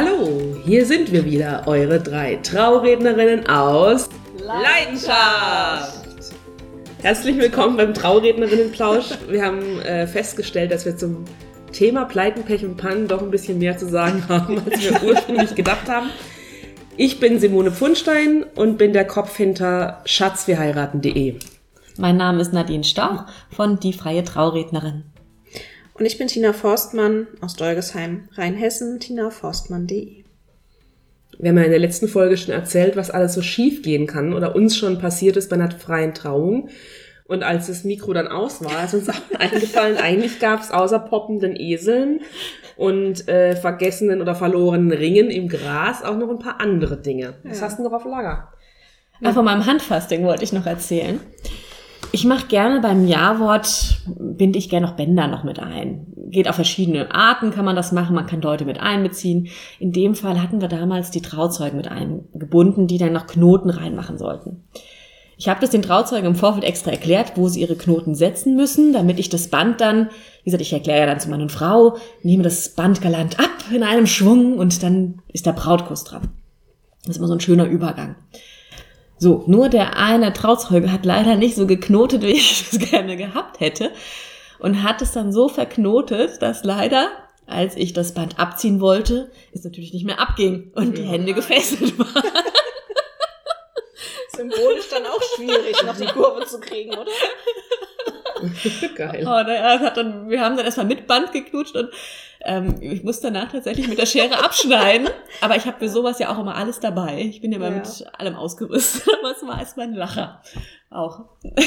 Hallo, hier sind wir wieder, eure drei Traurednerinnen aus Leidenschaft. Herzlich willkommen beim Traurednerinnenplausch. Wir haben äh, festgestellt, dass wir zum Thema Pleiten, Pech und Pannen doch ein bisschen mehr zu sagen haben, als wir ursprünglich gedacht haben. Ich bin Simone Pfundstein und bin der Kopf hinter schatzwirheiraten.de. Mein Name ist Nadine Stauch von Die Freie Traurednerin. Und ich bin Tina Forstmann aus Dolgesheim, Rheinhessen, tinaforstmann.de. Wir haben ja in der letzten Folge schon erzählt, was alles so schief gehen kann oder uns schon passiert ist bei einer freien Trauung. Und als das Mikro dann aus war, ist uns auch eingefallen, eigentlich gab es außer poppenden Eseln und äh, vergessenen oder verlorenen Ringen im Gras auch noch ein paar andere Dinge. Was Ja. hast du noch auf Lager? Ah, von meinem Handfasting wollte ich noch erzählen. Ich mache gerne beim Ja-Wort, binde ich gerne noch Bänder noch mit ein. Geht auf verschiedene Arten, kann man das machen. Man kann Leute mit einbeziehen. In dem Fall hatten wir damals die Trauzeugen mit eingebunden, die dann noch Knoten reinmachen sollten. Ich habe das den Trauzeugen im Vorfeld extra erklärt, wo sie ihre Knoten setzen müssen, damit ich das Band dann, wie gesagt, ich erkläre ja dann zu und Frau, nehme das Band galant ab in einem Schwung und dann ist der Brautkuss dran. Das ist immer so ein schöner Übergang. So, nur der eine Trauzeuge hat leider nicht so geknotet, wie ich es gerne gehabt hätte. Und hat es dann so verknotet, dass leider, als ich das Band abziehen wollte, es natürlich nicht mehr abging und die Hände gefesselt waren. Symbolisch dann auch schwierig, noch die Kurve zu kriegen, oder? Geil. Oh, naja, es hat dann, wir haben dann erstmal mit Band geknutscht und ähm, ich musste danach tatsächlich mit der Schere abschneiden. Aber ich habe für sowas ja auch immer alles dabei. Ich bin ja immer Ja. mit allem ausgerüstet. Aber es war erstmal ein Lacher. Auch.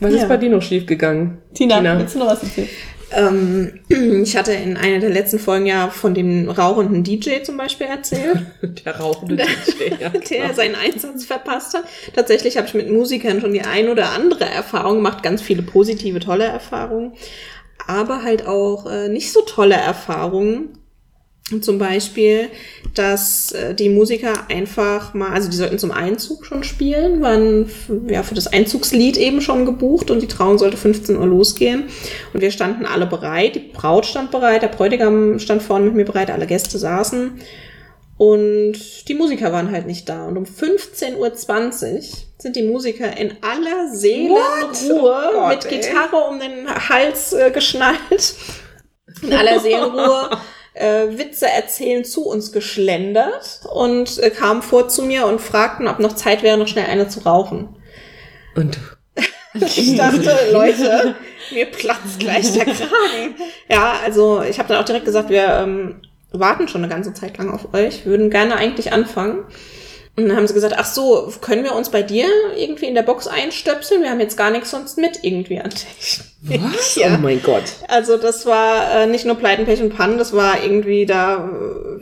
Was ist Ja. bei dir noch schief gegangen? Tina, Tina. willst du noch was erzählen? Ähm, ich hatte in einer der letzten Folgen ja von dem rauchenden DJ zum Beispiel erzählt, Der rauchende DJ. Ja, der klar. seinen Einsatz verpasst hat. Tatsächlich habe ich mit Musikern schon die ein oder andere Erfahrung gemacht, ganz viele positive, tolle Erfahrungen, aber halt auch äh, nicht so tolle Erfahrungen. Zum Beispiel, dass äh, die Musiker einfach mal, also die sollten zum Einzug schon spielen, waren ja für das Einzugslied eben schon gebucht und die Trauung sollte 15 Uhr losgehen. Und wir standen alle bereit, die Braut stand bereit, der Bräutigam stand vorne mit mir bereit, alle Gäste saßen. Und die Musiker waren halt nicht da. Und um 15.20 Uhr sind die Musiker in aller Seelenruhe Oh mit ey. Gitarre um den Hals äh, geschnallt. In aller Seelenruhe äh, Witze erzählen zu uns geschlendert und äh, kamen vor zu mir und fragten, ob noch Zeit wäre, noch schnell eine zu rauchen. Und Ich dachte, Leute, mir platzt gleich der Kragen. Ja, also ich habe dann auch direkt gesagt, wir ähm, warten schon eine ganze Zeit lang auf euch, würden gerne eigentlich anfangen. Und dann haben sie gesagt, ach so, können wir uns bei dir irgendwie in der Box einstöpseln? Wir haben jetzt gar nichts sonst mit irgendwie an Technik. was? Ja. Oh mein Gott. Also das war äh, nicht nur Pleiten, Pech und Pannen, das war irgendwie, da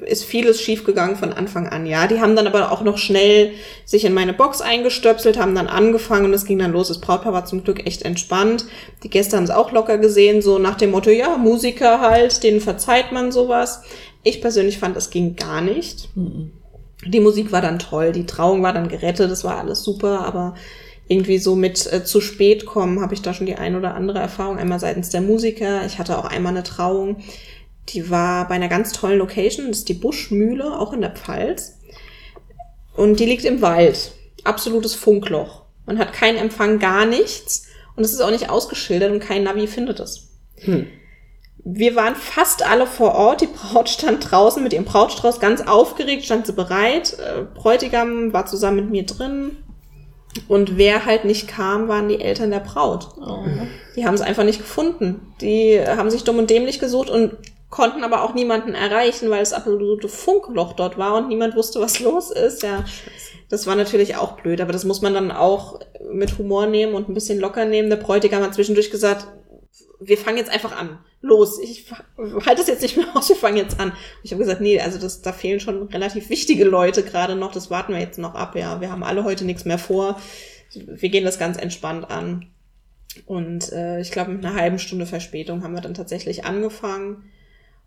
äh, ist vieles schiefgegangen von Anfang an. Ja, die haben dann aber auch noch schnell sich in meine Box eingestöpselt, haben dann angefangen und es ging dann los. Das Brautpaar war zum Glück echt entspannt. Die Gäste haben es auch locker gesehen, so nach dem Motto, ja, Musiker halt, denen verzeiht man sowas. Ich persönlich fand, es ging gar nicht. Die Musik war dann toll, die Trauung war dann gerettet, das war alles super, aber irgendwie so mit äh, zu spät kommen habe ich da schon die ein oder andere Erfahrung, einmal seitens der Musiker. Ich hatte auch einmal eine Trauung, die war bei einer ganz tollen Location, das ist die Buschmühle, auch in der Pfalz. Und die liegt im Wald. Absolutes Funkloch. Man hat keinen Empfang, gar nichts. Und es ist auch nicht ausgeschildert und kein Navi findet es. Hm. Wir waren fast alle vor Ort. Die Braut stand draußen mit ihrem Brautstrauß ganz aufgeregt, stand sie bereit. Äh, Bräutigam war zusammen mit mir drin. Und wer halt nicht kam, waren die Eltern der Braut. Oh. Die haben es einfach nicht gefunden. Die haben sich dumm und dämlich gesucht und konnten aber auch niemanden erreichen, weil es absolute Funkloch dort war und niemand wusste, was los ist. Ja, das war natürlich auch blöd, aber das muss man dann auch mit Humor nehmen und ein bisschen locker nehmen. Der Bräutigam hat zwischendurch gesagt, wir fangen jetzt einfach an. Los, ich halte es jetzt nicht mehr aus, wir fangen jetzt an. Und ich habe gesagt, nee, also das, da fehlen schon relativ wichtige Leute gerade noch, das warten wir jetzt noch ab, ja. Wir haben alle heute nichts mehr vor. Wir gehen das ganz entspannt an. Und äh, ich glaube, mit einer halben Stunde Verspätung haben wir dann tatsächlich angefangen.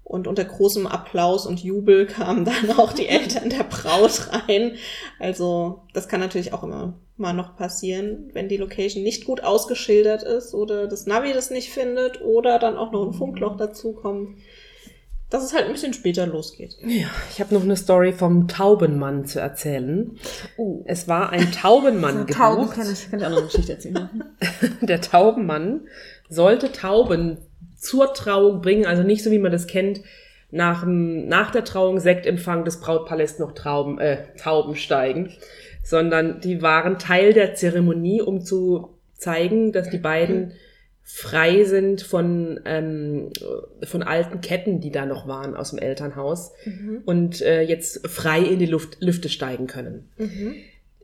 Und unter großem Applaus und Jubel kamen dann auch die Eltern der Braut rein. Also das kann natürlich auch immer mal noch passieren, wenn die Location nicht gut ausgeschildert ist oder das Navi das nicht findet oder dann auch noch ein Funkloch dazu kommt. dass es halt ein bisschen später losgeht. Ja, ich habe noch eine Story vom Taubenmann zu erzählen. Oh. Es war ein Taubenmann Tauben gebucht. kann ich, kann ich auch noch eine Geschichte erzählen. Der Taubenmann sollte Tauben zur Trauung bringen, also nicht so wie man das kennt, nach, nach der Trauung Sektempfang des Brautpalästs noch Trauben, äh, Tauben steigen, sondern die waren Teil der Zeremonie, um zu zeigen, dass die beiden frei sind von, ähm, von alten Ketten, die da noch waren aus dem Elternhaus und äh, jetzt frei in die Luft, Lüfte steigen können.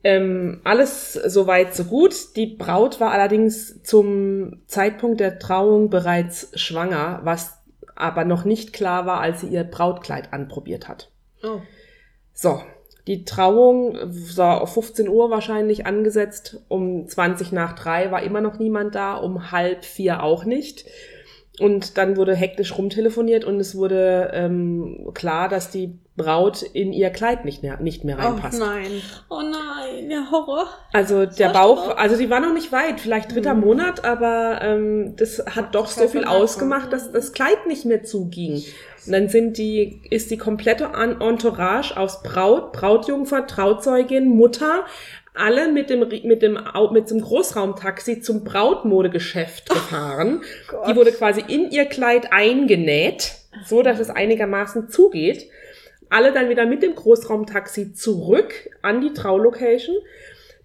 Ähm, alles soweit so gut. Die Braut war allerdings zum Zeitpunkt der Trauung bereits schwanger, was aber noch nicht klar war, als sie ihr Brautkleid anprobiert hat. Oh. So, die Trauung war auf 15 Uhr wahrscheinlich angesetzt. Um 20 nach drei war immer noch niemand da, um halb vier auch nicht. Und dann wurde hektisch rumtelefoniert und es wurde ähm, klar, dass die Braut in ihr Kleid nicht mehr, nicht mehr Oh reinpasst. nein. Oh nein, der Horror. Also der So Bauch, schlimm. also die war noch nicht weit, vielleicht dritter Monat, aber ähm, das hat doch so viel ausgemacht, dass das Kleid nicht mehr zuging. Und dann sind die, ist die komplette Entourage aus Braut, Brautjungfer, Trauzeugin, Mutter, alle mit dem, mit dem, mit dem Großraumtaxi zum Brautmodegeschäft gefahren. die wurde quasi in ihr Kleid eingenäht, so dass es einigermaßen zugeht. Alle dann wieder mit dem Großraumtaxi zurück an die Traulocation.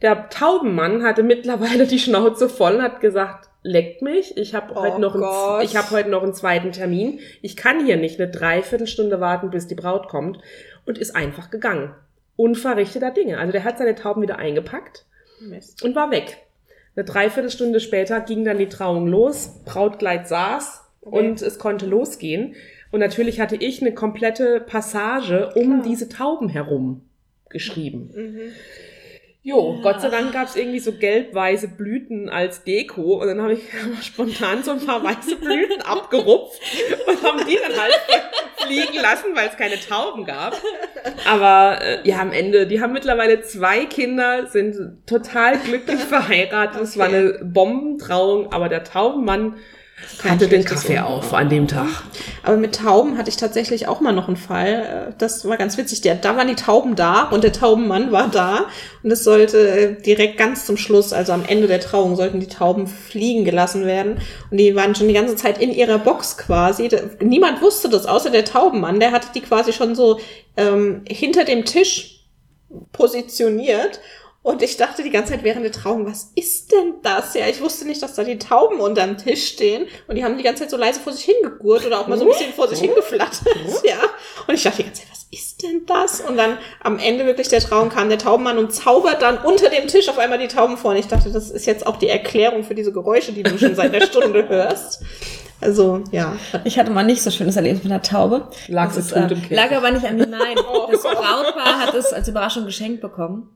Der Taubenmann hatte mittlerweile die Schnauze voll und hat gesagt, leckt mich, ich habe Oh heute noch Gott. einen, ich habe heute noch einen zweiten Termin. Ich kann hier nicht eine Dreiviertelstunde warten, bis die Braut kommt und ist einfach gegangen. Unverrichteter Dinge. Also der hat seine Tauben wieder eingepackt Mist. und war weg. Eine Dreiviertelstunde später ging dann die Trauung los, Brautkleid saß und es konnte losgehen. Und natürlich hatte ich eine komplette Passage um diese Tauben herum geschrieben. Jo, Gott sei Dank gab es irgendwie so gelb-weiße Blüten als Deko und dann habe ich spontan so ein paar weiße Blüten abgerupft und haben die dann halt fliegen lassen, weil es keine Tauben gab. Aber äh, ja, am Ende, die haben mittlerweile zwei Kinder, sind total glücklich verheiratet. Es war eine Bombentrauung, aber der Taubenmann Kein hatte den Kaffee Unglück. auf an dem Tag. Aber mit Tauben hatte ich tatsächlich auch mal noch einen Fall. Äh, Das war ganz witzig. Der, da waren die Tauben da und der Taubenmann war da. Und es sollte äh, direkt ganz zum Schluss, also am Ende der Trauung, sollten die Tauben fliegen gelassen werden. Und die waren schon die ganze Zeit in ihrer Box quasi. Niemand wusste das, außer der Taubenmann. Der hatte die quasi schon so ähm, hinter dem Tisch positioniert. Und ich dachte die ganze Zeit während der Trauung, was ist denn das? Ja, ich wusste nicht, dass da die Tauben unterm Tisch stehen. Und die haben die ganze Zeit so leise vor sich hingegurt oder auch mal so ein bisschen vor sich hingeflattert. Ja. Und ich dachte die ganze Zeit, was ist denn das? Und dann am Ende wirklich der Trauung kam der Taubenmann und zaubert dann unter dem Tisch auf einmal die Tauben vor. Und ich dachte, das ist jetzt auch die Erklärung für diese Geräusche, die du schon seit einer Stunde hörst. Also, ja. Ich hatte mal nicht so schönes Erlebnis mit einer Taube. Lag Das sie ist, tot äh, im Käfig. Lag aber nicht an mir, nein. Das Brautpaar hat es als Überraschung geschenkt bekommen.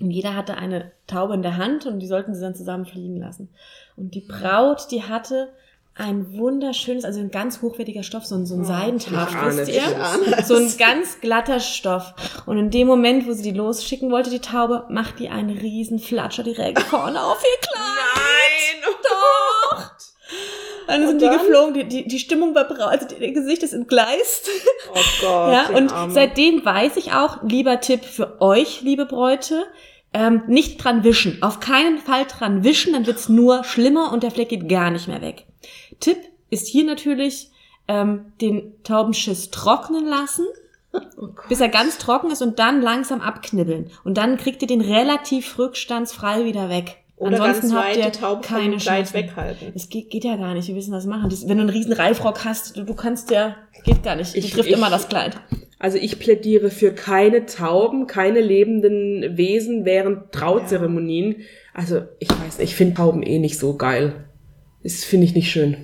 Und jeder hatte eine Taube in der Hand und die sollten sie dann zusammen fliegen lassen. Und die Braut, die hatte ein wunderschönes, also ein ganz hochwertiger Stoff, so ein, so ein ich ahne wisst ihr? So ein ganz glatter Stoff. Und in dem Moment, wo sie die losschicken wollte, die Taube, macht die einen riesen Flatscher direkt vorne auf ihr Kleid. Dann sind die geflogen, die, die, die Stimmung war braun, also ihr Gesicht ist entgleist. Oh Gott. Ja, und Arme. seitdem weiß ich auch, lieber Tipp für euch, liebe Bräute, ähm, nicht dran wischen. Auf keinen Fall dran wischen, dann wird's nur schlimmer und der Fleck geht gar nicht mehr weg. Tipp ist hier natürlich, ähm, den Taubenschiss trocknen lassen, bis er ganz trocken ist und dann langsam abknibbeln. Und dann kriegt ihr den relativ rückstandsfrei wieder weg. Oder Ansonsten ganz habt weit ihr die Taube vom keine Kleid weghalten. Es geht, geht ja gar nicht. Wir wissen das machen. Wenn du einen riesen Reifrock hast, du, du kannst ja, geht gar nicht. Die Ich- trifft ich- immer das Kleid. Also ich plädiere für keine Tauben, keine lebenden Wesen während Trauzeremonien. Also ich weiß nicht, ich finde Tauben eh nicht so geil. Das finde ich nicht schön.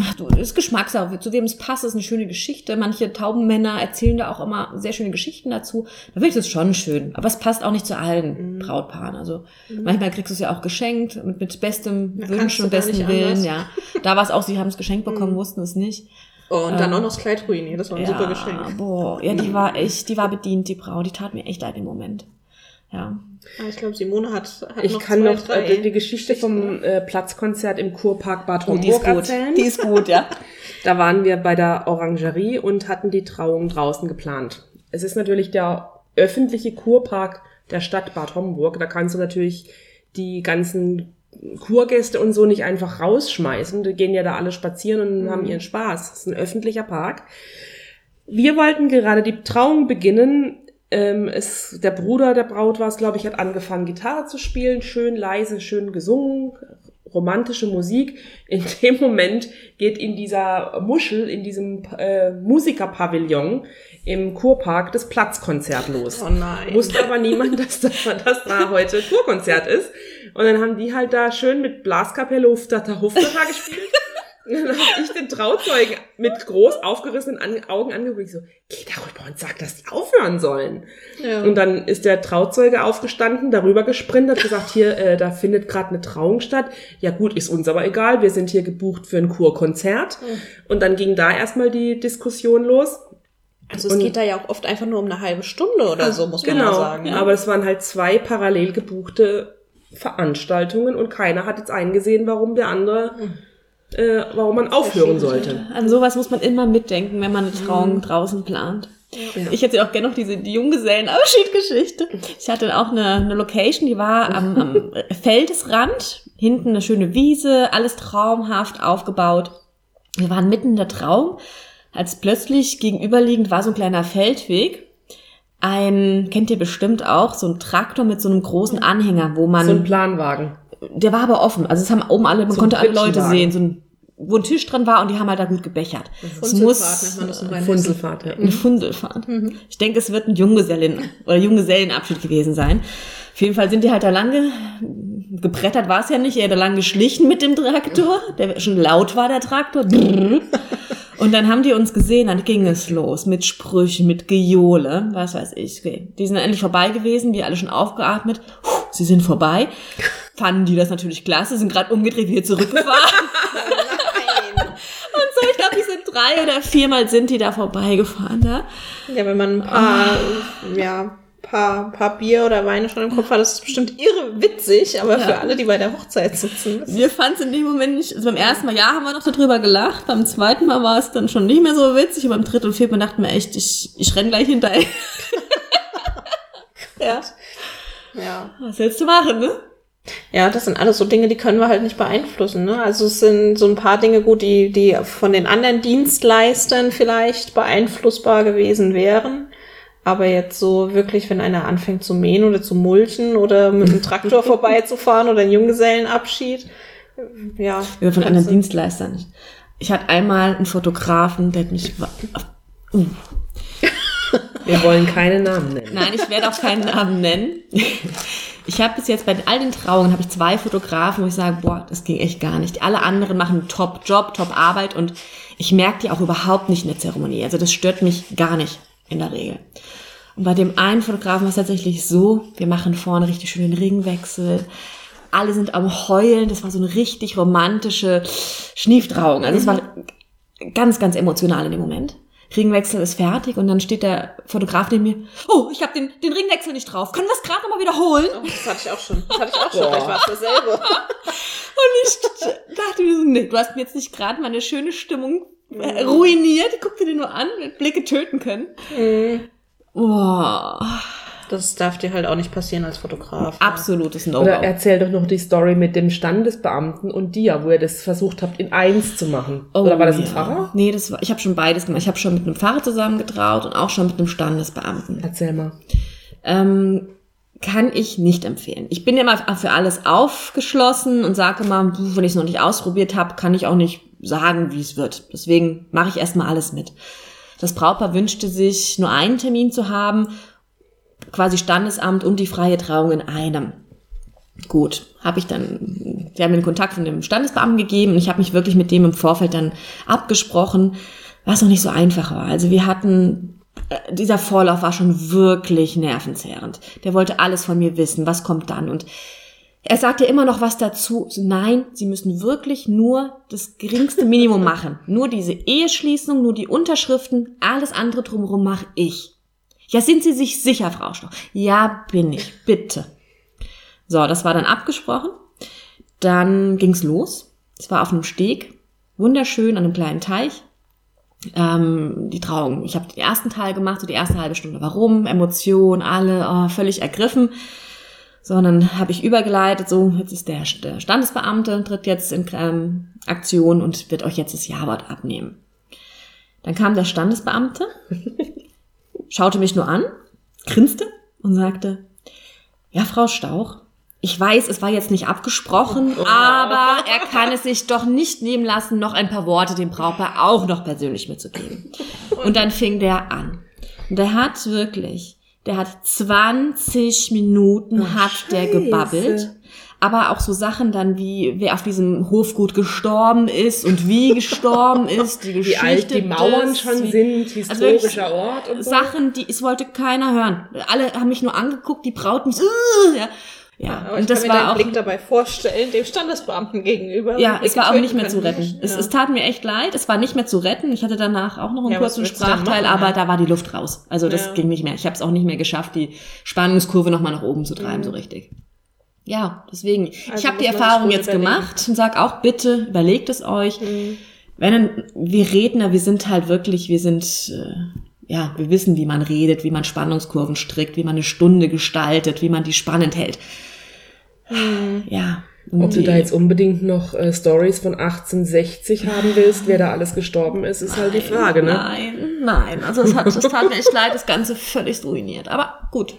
Ach du, das ist Geschmackssache. Zu wem es passt, ist eine schöne Geschichte. Manche Taubenmänner erzählen da auch immer sehr schöne Geschichten dazu. Da finde ich das schon schön. Aber es passt auch nicht zu allen Brautpaaren. Also manchmal kriegst du es ja auch geschenkt mit, mit bestem kannst Wünschen und nicht Willen. anders. Ja, da war es auch. Sie haben es geschenkt bekommen, wussten es nicht. Oh, und dann Ähm, auch noch das Kleid ruiniert. Das war ein ja, super Geschenk. boah, ja, die war echt, die war bedient, die Braut. Die tat mir echt leid im Moment. Ja. Ah, Ich glaube, Simone hat, hat Ich noch kann zwei, noch drei. äh, die Geschichte vom äh, Platzkonzert im Kurpark Bad Oh, die ist Homburg gut. erzählen. Die ist gut, ja. Da waren wir bei der Orangerie und hatten die Trauung draußen geplant. Es ist natürlich der öffentliche Kurpark der Stadt Bad Homburg. Da kannst du natürlich die ganzen Kurgäste und so nicht einfach rausschmeißen. Die gehen ja da alle spazieren und Mhm. haben ihren Spaß. Das ist ein öffentlicher Park. Wir wollten gerade die Trauung beginnen. Ähm, es, der Bruder der Braut war es, glaube ich, hat angefangen, Gitarre zu spielen, schön leise, schön gesungen, romantische Musik. In dem Moment geht in dieser Muschel, in diesem äh, Musikerpavillon im Kurpark das Platzkonzert los. Oh nein. Wusste aber niemand, dass da, dass da heute Kurkonzert ist. Und dann haben die halt da schön mit Blaskapelle Huftata Huftata gespielt. Und dann habe ich den Trauzeugen mit groß aufgerissenen Augen angeguckt. So, geh darüber und sag, dass die aufhören sollen. Ja. Und dann ist der Trauzeuge aufgestanden, darüber gesprintet, hat gesagt, hier, äh, da findet gerade eine Trauung statt. Ja gut, ist uns aber egal, wir sind hier gebucht für ein Kurkonzert. Und dann ging da erstmal die Diskussion los. also es und- geht da ja auch oft einfach nur um eine halbe Stunde oder so, muss man Genau, mal sagen. ne? aber es waren halt zwei parallel gebuchte Veranstaltungen und keiner hat jetzt eingesehen, warum der andere, äh, warum man aufhören sollte. An sowas muss man immer mitdenken, wenn man eine Trauung draußen plant. Ja. Ich erzähle auch gerne noch diese die Junggesellenabschiedgeschichte. Ich hatte auch eine, eine Location, die war am, am Feldesrand, hinten eine schöne Wiese, alles traumhaft aufgebaut. Wir waren mitten in der Trauung, als plötzlich gegenüberliegend war so ein kleiner Feldweg. Ein, kennt ihr bestimmt auch, so ein Traktor mit so einem großen Anhänger, wo man So ein Planwagen. Der war aber offen. Also es haben oben alle, man So konnte alle Leute sehen, so ein, wo ein Tisch dran war und die haben halt da gut gebechert. Es Funzelfahrt muss Rheinhessen. Funzelfahrt, ja. eine Fundelfahrt. Ich denke, es wird ein Junggesellin oder Junggesellenabschied gewesen sein. Auf jeden Fall sind die halt da lang ge gebrettert, war es ja nicht, eher da lang geschlichen mit dem Traktor, der schon laut war, der Traktor. Und dann haben die uns gesehen, dann ging es los mit Sprüchen, mit Gejohle, was weiß ich. Die sind endlich vorbei gewesen, wir alle schon aufgeatmet. Puh, sie sind vorbei. Fanden die das natürlich klasse, sind gerade umgedreht, wieder zurückgefahren. Nein. Und so, ich glaube, die sind drei oder viermal sind die da vorbeigefahren. Ne? Ja, wenn man ein paar, ja, paar, paar Bier oder Weine schon im Kopf hat, das ist bestimmt irre witzig, aber für alle, die bei der Hochzeit sitzen. Wir fanden es in dem Moment nicht, also beim ersten Mal, ja, haben wir noch darüber gelacht, beim zweiten Mal war es dann schon nicht mehr so witzig, und beim dritten und vierten Mal dachten wir echt, ich, ich renn gleich hinterher. ja. Ja. Was willst du machen, ne? Ja, das sind alles so Dinge, die können wir halt nicht beeinflussen. Ne? Also es sind so ein paar Dinge gut, die, die von den anderen Dienstleistern vielleicht beeinflussbar gewesen wären. Aber jetzt so wirklich, wenn einer anfängt zu mähen oder zu mulchen oder mit einem Traktor vorbeizufahren oder einen Junggesellenabschied, ja. Wir von anderen du- Dienstleistern nicht. Ich hatte einmal einen Fotografen, der hat mich, uh, Wir wollen keine Namen nennen. Nein, ich werde auch keinen Namen nennen. Ich habe bis jetzt bei all den Trauungen habe ich zwei Fotografen, wo ich sage, boah, das ging echt gar nicht. Alle anderen machen einen Top-Job, Top-Arbeit und ich merke die auch überhaupt nicht in der Zeremonie. Also das stört mich gar nicht in der Regel. Und bei dem einen Fotografen war es tatsächlich so, wir machen vorne richtig schön den Ringwechsel. Alle sind am Heulen. Das war so eine richtig romantische Schnieftrauung. Also es war ganz, ganz emotional in dem Moment. Ringwechsel ist fertig und dann steht der Fotograf neben mir, oh, ich habe den, den Ringwechsel nicht drauf. Können wir es gerade nochmal wiederholen? Oh, das hatte ich auch schon. Das hatte ich auch schon. Vielleicht war es dasselbe. Und ich dachte mir so, nee, du hast mir jetzt nicht gerade meine schöne Stimmung äh, ruiniert. Ich guckte dir nur an, mit Blicke töten können. Boah, Das darf dir halt auch nicht passieren als Fotograf. absolutes Oder No-Go. erzähl doch noch die Story mit dem Standesbeamten und dir, wo ihr das versucht habt, in eins zu machen. Oder war das ein Oh ja. Pfarrer? Nee, das war, ich habe schon beides gemacht. Ich habe schon mit einem Pfarrer zusammengetraut und auch schon mit einem Standesbeamten. Erzähl mal. Ähm, kann ich nicht empfehlen. Ich bin ja immer für alles aufgeschlossen und sage immer, wenn ich es noch nicht ausprobiert habe, kann ich auch nicht sagen, wie es wird. Deswegen mache ich erstmal alles mit. Das Brautpaar wünschte sich, nur einen Termin zu haben, quasi Standesamt und die freie Trauung in einem. Gut, habe ich dann, sie haben mir den Kontakt von dem Standesbeamten gegeben und ich habe mich wirklich mit dem im Vorfeld dann abgesprochen, was noch nicht so einfach war. Also wir hatten, äh, dieser Vorlauf war schon wirklich nervenzehrend. Der wollte alles von mir wissen, was kommt dann und er sagte immer noch was dazu. Nein, Sie müssen wirklich nur das geringste Minimum machen. Nur diese Eheschließung, nur die Unterschriften, alles andere drumherum mache ich. Ja, sind Sie sich sicher, Frau Stoch? Ja, bin ich. Bitte. So, das war dann abgesprochen. Dann ging's los. Es war auf einem Steg, wunderschön an einem kleinen Teich. ähm, die Trauung. Ich habe den ersten Teil gemacht, so die erste halbe Stunde. Warum? Emotionen, alle oh, völlig ergriffen. Sondern habe ich übergeleitet, so, jetzt ist der, der Standesbeamte, tritt jetzt in ähm, Aktion und wird euch jetzt das Ja-Wort abnehmen. Dann kam der Standesbeamte, schaute mich nur an, grinste und sagte, ja, Frau Stauch, ich weiß, es war jetzt nicht abgesprochen, oh. aber er kann es sich doch nicht nehmen lassen, noch ein paar Worte dem Brautpaar auch noch persönlich mitzugeben. Und dann fing der an. Und der hat wirklich, der hat 20 Minuten oh, hat Scheiße. der gebabbelt aber auch so Sachen dann wie wer auf diesem Hofgut gestorben ist und wie gestorben ist, die Geschichte, wie alt die Mauern des, schon sind, historischer also Ort und so. Sachen, die es wollte keiner hören. Alle haben mich nur angeguckt, die Brauten, uh, ja. Ja, aber und das war auch Blick dabei vorstellen, dem Standesbeamten gegenüber. Ja, es war auch nicht mehr zu retten. Nicht, es, ja. es tat mir echt leid. Es war nicht mehr zu retten. Ich hatte danach auch noch einen ja, kurzen Sprachteil, aber ja. da war die Luft raus. Also das ging nicht mehr. Ich habe es auch nicht mehr geschafft, die Spannungskurve noch mal nach oben zu treiben, mhm. so richtig. Ja, deswegen. Also ich habe die Erfahrung jetzt überlegen. gemacht und sag auch bitte überlegt es euch. Mhm. Wenn wir Redner, wir sind halt wirklich, wir sind äh, ja, wir wissen, wie man redet, wie man Spannungskurven strickt, wie man eine Stunde gestaltet, wie man die spannend hält. Mhm. Ja. Ob du da jetzt unbedingt noch äh, Stories von 1860 haben willst, wer da alles gestorben ist, ist nein, halt die Frage, ne? Nein, nein. Also es hat, es tat mir echt leid, das Ganze völlig ruiniert. Aber gut.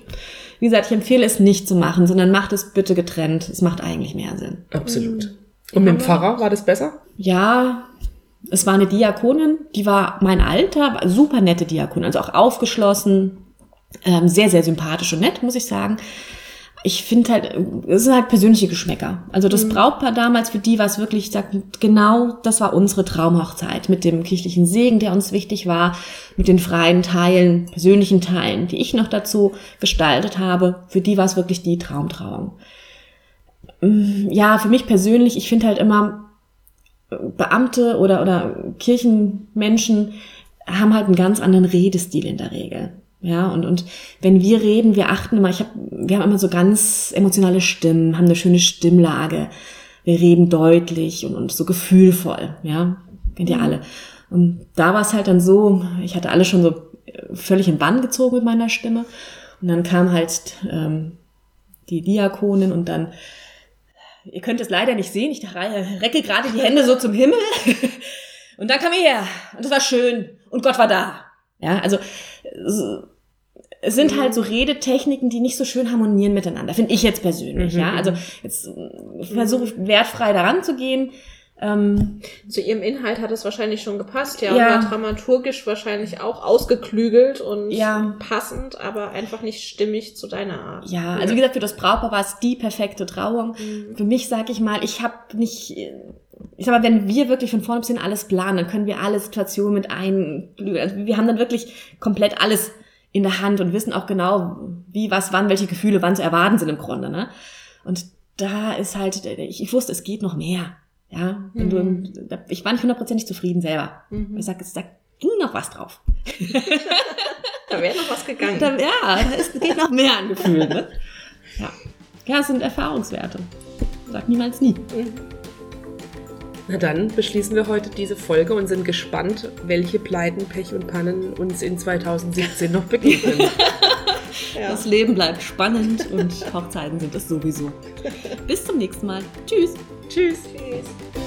Wie gesagt, ich empfehle es nicht zu machen, sondern macht es bitte getrennt. Es macht eigentlich mehr Sinn. Absolut. Mhm. Und mit dem Pfarrer war das besser? Ja, es war eine Diakonin, die war mein Alter, war super nette Diakonin, also auch aufgeschlossen, ähm, sehr, sehr sympathisch und nett, muss ich sagen ich finde halt, es sind halt persönliche Geschmäcker. Also das mhm. Brautpaar damals, für die war es wirklich, ich sag, genau, das war unsere Traumhochzeit mit dem kirchlichen Segen, der uns wichtig war, mit den freien Teilen, persönlichen Teilen, die ich noch dazu gestaltet habe. Für die war es wirklich die Traumtrauung. Mm, ja, für mich persönlich, ich finde halt immer, Beamte oder, oder Kirchenmenschen haben halt einen ganz anderen Redestil in der Regel. Ja, und, und wenn wir reden, wir achten immer, ich hab, wir haben immer so ganz emotionale Stimmen, haben eine schöne Stimmlage. Wir reden deutlich und, und so gefühlvoll, ja. Kennt ihr mhm. alle. Und da war es halt dann so, ich hatte alle schon so völlig in Bann gezogen mit meiner Stimme. Und dann kam halt ähm, die Diakonin und dann, ihr könnt es leider nicht sehen, ich recke gerade die Hände so zum Himmel. und dann kam ihr her und es war schön und Gott war da. Ja, also es sind halt so Redetechniken, die nicht so schön harmonieren miteinander, finde ich jetzt persönlich. Mhm. Ja, also jetzt versuche ich wertfrei daran zu gehen. Ähm, zu ihrem Inhalt hat es wahrscheinlich schon gepasst, ja, ja. und war dramaturgisch wahrscheinlich auch ausgeklügelt und ja. passend, aber einfach nicht stimmig zu deiner Art. Ja, also wie gesagt, für das Brautpaar war es die perfekte Trauung. Mhm. Für mich sage ich mal, ich habe nicht ich sag mal, wenn wir wirklich von vorne bis hin alles planen, dann können wir alle Situationen mit ein, also wir haben dann wirklich komplett alles in der Hand und wissen auch genau, wie, was, wann, welche Gefühle wann zu erwarten sind im Grunde, ne? Und da ist halt, ich, ich wusste, es geht noch mehr, ja? Wenn mhm. du, ich war nicht hundertprozentig zufrieden selber. Mhm. Ich sag, da ging noch was drauf. da wäre noch was gegangen. Da, ja, es geht noch mehr an Gefühlen, ne? Ja. Ja, es sind Erfahrungswerte. Sag niemals nie. Mhm. Na dann beschließen wir heute diese Folge und sind gespannt, welche Pleiten, Pech und Pannen uns in 2017 noch begegnen. ja. Das Leben bleibt spannend und Hochzeiten sind es sowieso. Bis zum nächsten Mal. Tschüss. Tschüss. Tschüss.